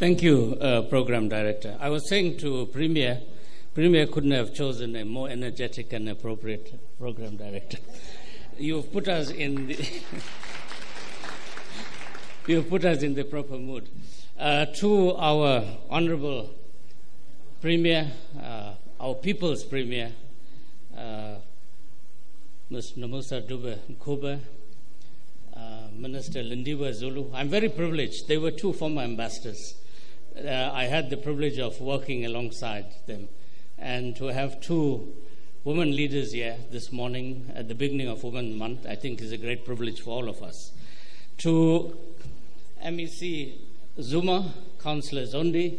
Thank you, uh, Program Director. I was saying to Premier, Premier couldn't have chosen a more energetic and appropriate Program Director. You've put us in the you've put us in the proper mood. Uh, to our Honourable Premier, uh, our People's Premier, uh, Ms. Nomusa Dube uh, Minister Lindiwe Zulu. I'm very privileged. They were two former ambassadors. Uh, I had the privilege of working alongside them. And to have two women leaders here this morning at the beginning of Women's Month, I think is a great privilege for all of us. To MEC Zuma, Councillor Zondi,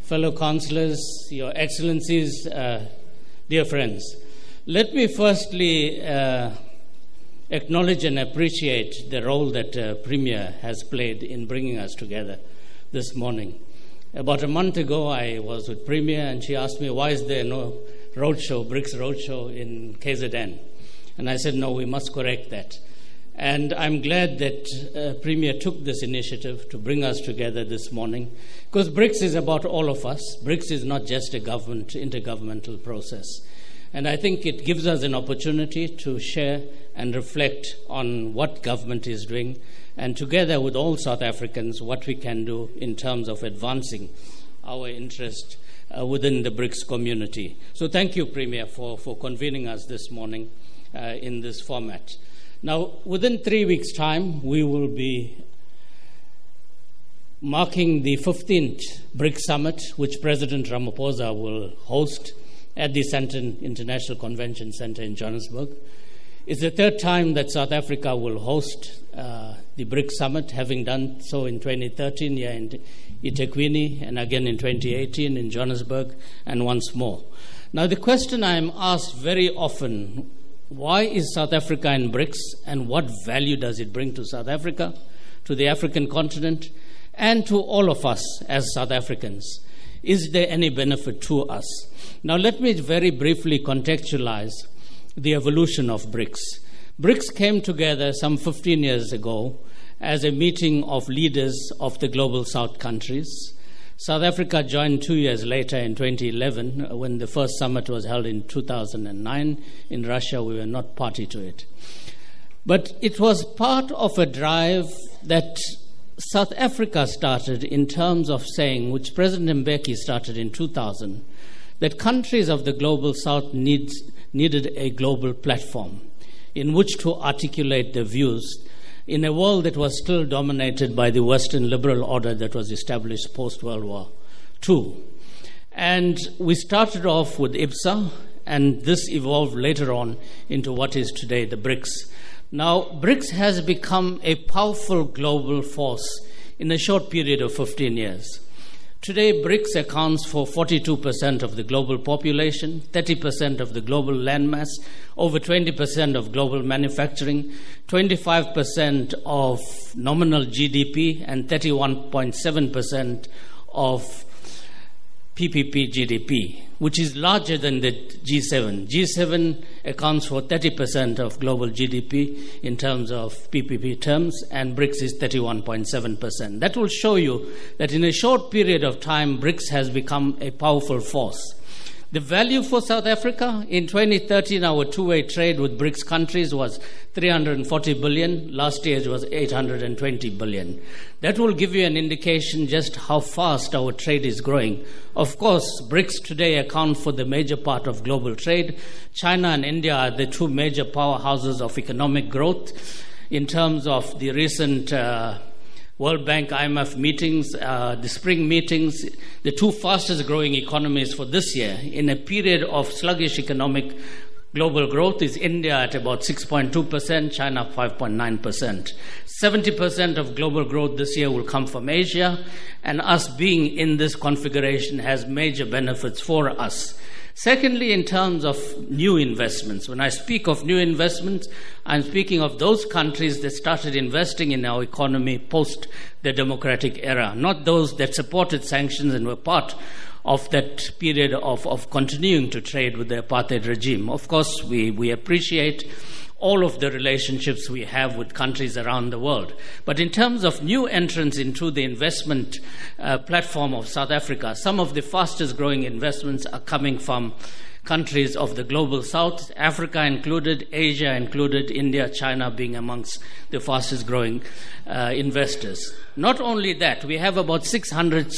fellow councillors, Your Excellencies, uh, dear friends, let me firstly uh, acknowledge and appreciate the role that uh, Premier has played in bringing us together this morning. About a month ago, I was with Premier, and she asked me, Why is there no roadshow, BRICS roadshow in KZN? And I said, No, we must correct that. And I'm glad that uh, Premier took this initiative to bring us together this morning because BRICS is about all of us. BRICS is not just a government, intergovernmental process. And I think it gives us an opportunity to share and reflect on what government is doing and together with all South Africans, what we can do in terms of advancing our interest uh, within the BRICS community. So thank you, Premier, for, for convening us this morning uh, in this format. Now, within three weeks' time, we will be marking the 15th BRICS Summit, which President Ramaphosa will host at the Sandton International Convention Center in Johannesburg. It's the third time that South Africa will host uh, the BRICS Summit, having done so in 2013 here in eThekwini and again in 2018 in Johannesburg and once more. Now, the question I am asked very often why is South Africa in BRICS and what value does it bring to South Africa, to the African continent, and to all of us as South Africans? Is there any benefit to us? Now, let me very briefly contextualize the evolution of BRICS. BRICS came together some 15 years ago as a meeting of leaders of the global south countries. South Africa joined two years later in 2011 uh, when the first summit was held in 2009. In Russia, we were not party to it. But it was part of a drive that South Africa started in terms of saying, which President Mbeki started in 2000, that countries of the global south needs, needed a global platform in which to articulate their views in a world that was still dominated by the Western liberal order that was established post World War II. And we started off with IBSA, and this evolved later on into what is today the BRICS. Now, BRICS has become a powerful global force in a short period of 15 years. Today, BRICS accounts for 42% of the global population, 30% of the global landmass, over 20% of global manufacturing, 25% of nominal GDP, and 31.7% of PPP GDP, which is larger than the G7. G7 accounts for 30% of global GDP in terms of PPP terms, and BRICS is 31.7%. That will show you that in a short period of time, BRICS has become a powerful force. The value for South Africa in 2013, our two-way trade with BRICS countries was 340 billion. Last year it was 820 billion. That will give you an indication just how fast our trade is growing. Of course, BRICS today account for the major part of global trade. China and India are the two major powerhouses of economic growth. In terms of the recent uh, World Bank, IMF meetings, uh, the spring meetings, the two fastest growing economies for this year in a period of sluggish economic global growth is India at about 6.2%, China 5.9%. 70% of global growth this year will come from Asia, and us being in this configuration has major benefits for us. Secondly, in terms of new investments, when I speak of new investments, I'm speaking of those countries that started investing in our economy post the democratic era, not those that supported sanctions and were part of that period of, of continuing to trade with the apartheid regime. Of course, we, we appreciate all of the relationships we have with countries around the world. But in terms of new entrants into the investment uh, platform of South Africa, some of the fastest growing investments are coming from countries of the global south, Africa included, Asia included, India, China being amongst the fastest growing uh, investors. Not only that, we have about 600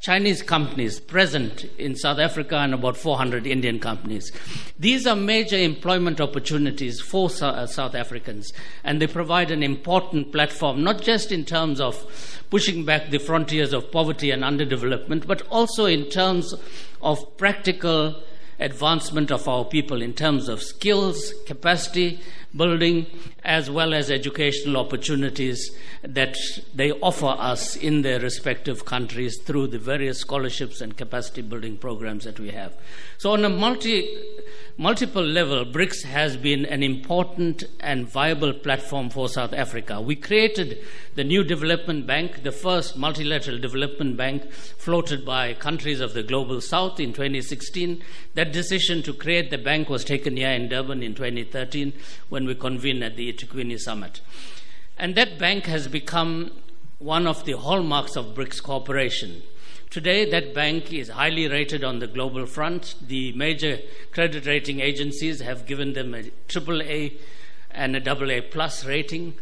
Chinese companies present in South Africa and about 400 Indian companies. These are major employment opportunities for uh, South Africans, and they provide an important platform, not just in terms of pushing back the frontiers of poverty and underdevelopment, but also in terms of practical advancement of our people in terms of skills, capacity building, as well as educational opportunities that they offer us in their respective countries through the various scholarships and capacity building programs that we have. So, on a multi multiple level, BRICS has been an important and viable platform for South Africa. We created the new development bank, the first multilateral development bank floated by countries of the global south in 2016. That decision to create the bank was taken here in Durban in 2013 when we convened at the eThekwini summit. And that bank has become one of the hallmarks of BRICS cooperation. Today, that bank is highly rated on the global front. The major credit rating agencies have given them a triple A and a double A plus rating.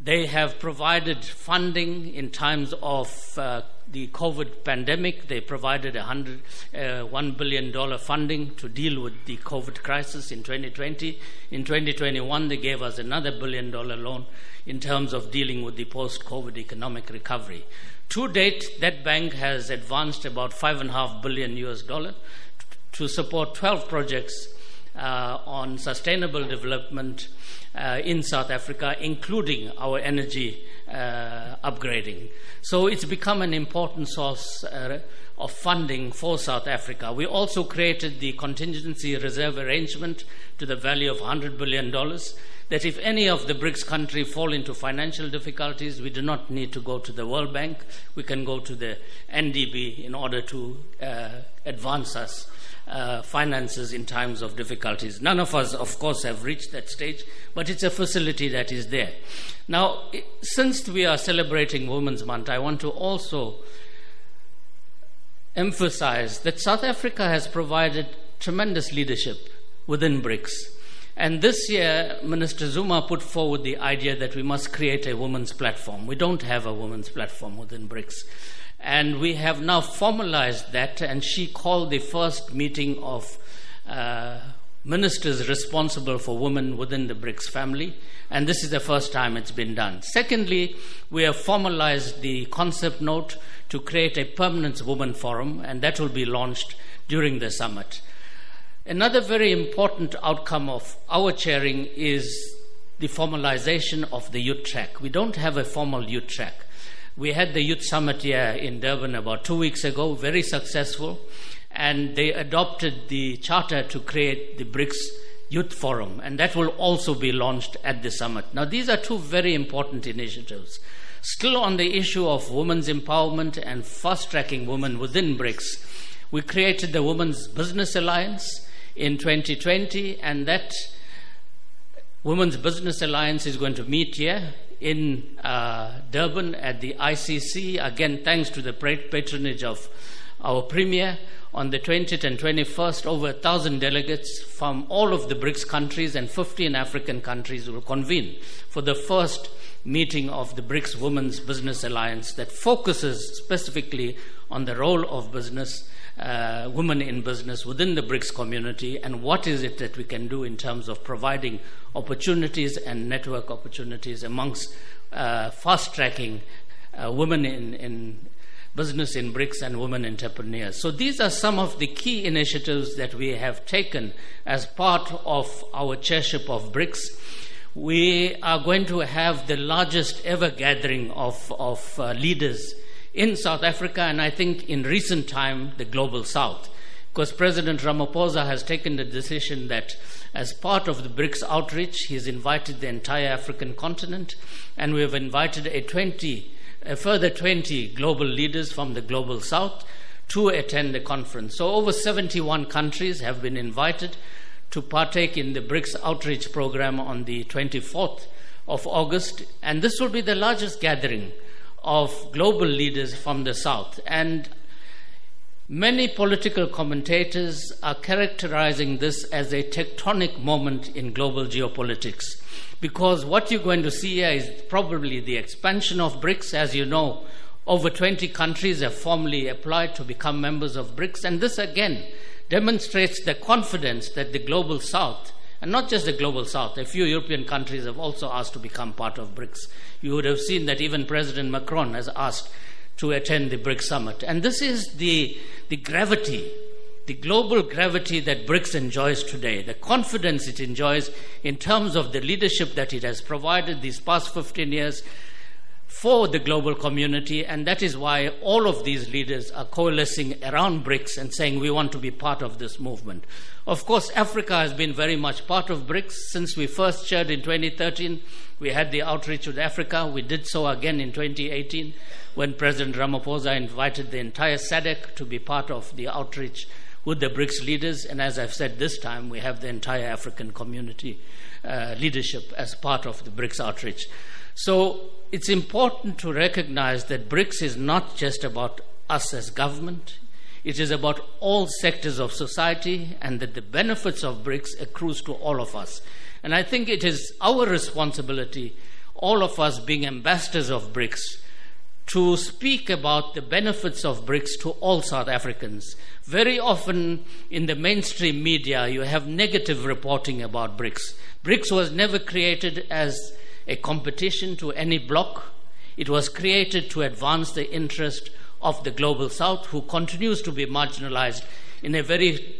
They have provided funding in times of uh, the COVID pandemic. They provided hundred, uh, $1 billion funding to deal with the COVID crisis in 2020. In 2021, they gave us another billion dollar loan in terms of dealing with the post COVID economic recovery. To date, that bank has advanced about five and a half billion US dollar to support 12 projects uh, on sustainable development uh, in South Africa, including our energy uh, upgrading. So it's become an important source uh, of funding for South Africa. We also created the contingency reserve arrangement to the value of $100 billion that if any of the BRICS countries fall into financial difficulties, we do not need to go to the World Bank. We can go to the NDB in order to uh, advance us. Uh, finances in times of difficulties. None of us, of course, have reached that stage, but it's a facility that is there. Now, since we are celebrating Women's Month, I want to also emphasize that South Africa has provided tremendous leadership within BRICS. And this year, Minister Zuma put forward the idea that we must create a women's platform. We don't have a women's platform within BRICS. And we have now formalized that, and she called the first meeting of uh, ministers responsible for women within the BRICS family, and this is the first time it's been done. Secondly, we have formalized the concept note to create a permanent women forum, and that will be launched during the summit. Another very important outcome of our chairing is the formalization of the youth track. We don't have a formal youth track. We had the youth summit here in Durban about two weeks ago, very successful, and they adopted the charter to create the BRICS Youth Forum, and that will also be launched at the summit. Now, these are two very important initiatives. Still on the issue of women's empowerment and fast tracking women within BRICS, we created the Women's Business Alliance in 2020, and that Women's Business Alliance is going to meet here in uh, Durban at the ICC, again, thanks to the patronage of our Premier. On the 20th and 21st, over a thousand delegates from all of the BRICS countries and 15 African countries will convene for the first meeting of the BRICS Women's Business Alliance that focuses specifically on the role of business uh, women in business within the BRICS community and what is it that we can do in terms of providing opportunities and network opportunities amongst uh, fast tracking uh, women in, in business in BRICS and women entrepreneurs. So these are some of the key initiatives that we have taken as part of our chairship of BRICS. We are going to have the largest ever gathering of, of uh, leaders in South Africa and I think in recent time the global south. Because President Ramaphosa has taken the decision that as part of the BRICS outreach, he's invited the entire African continent, and we have invited a 20, a further 20 global leaders from the global south to attend the conference. So over 71 countries have been invited to partake in the BRICS outreach program on the 24th of August, and this will be the largest gathering of global leaders from the South. And many political commentators are characterizing this as a tectonic moment in global geopolitics because what you're going to see here is probably the expansion of BRICS. As you know, over 20 countries have formally applied to become members of BRICS, and this again demonstrates the confidence that the global south, and not just the global south, a few European countries have also asked to become part of BRICS. You would have seen that even President Macron has asked to attend the BRICS summit. And this is the, the gravity, the global gravity that BRICS enjoys today, the confidence it enjoys in terms of the leadership that it has provided these past 15 years for the global community, and that is why all of these leaders are coalescing around BRICS and saying we want to be part of this movement. Of course, Africa has been very much part of BRICS since we first chaired in 2013. We had the outreach with Africa. We did so again in 2018 when President Ramaphosa invited the entire SADC to be part of the outreach with the BRICS leaders. And as I've said this time, we have the entire African community uh, leadership as part of the BRICS outreach. So it's important to recognize that BRICS is not just about us as government, it is about all sectors of society, and that the benefits of BRICS accrues to all of us. And I think it is our responsibility, all of us being ambassadors of BRICS, to speak about the benefits of BRICS to all South Africans. Very often in the mainstream media, you have negative reporting about BRICS. BRICS was never created as a competition to any bloc. It was created to advance the interest of the global south, who continues to be marginalized in a very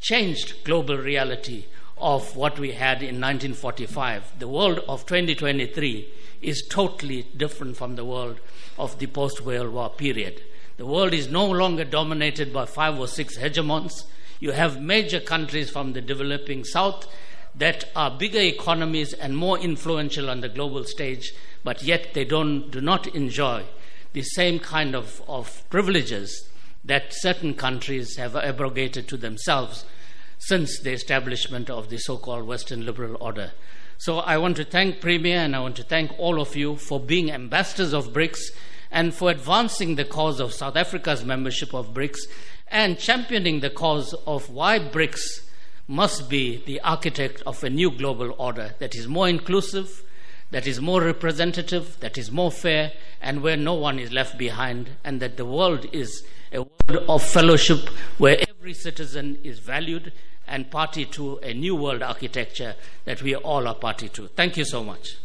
changed global reality of what we had in 1945. The world of 2023 is totally different from the world of the post World War period. The world is no longer dominated by five or six hegemons. You have major countries from the developing south that are bigger economies and more influential on the global stage, but yet they don't, do not enjoy the same kind of, of privileges that certain countries have abrogated to themselves since the establishment of the so called Western liberal order. So I want to thank Premier and I want to thank all of you for being ambassadors of BRICS and for advancing the cause of South Africa's membership of BRICS and championing the cause of why BRICS must be the architect of a new global order that is more inclusive, that is more representative, that is more fair, and where no one is left behind, and that the world is a world of fellowship where every citizen is valued and party to a new world architecture that we all are party to. Thank you so much.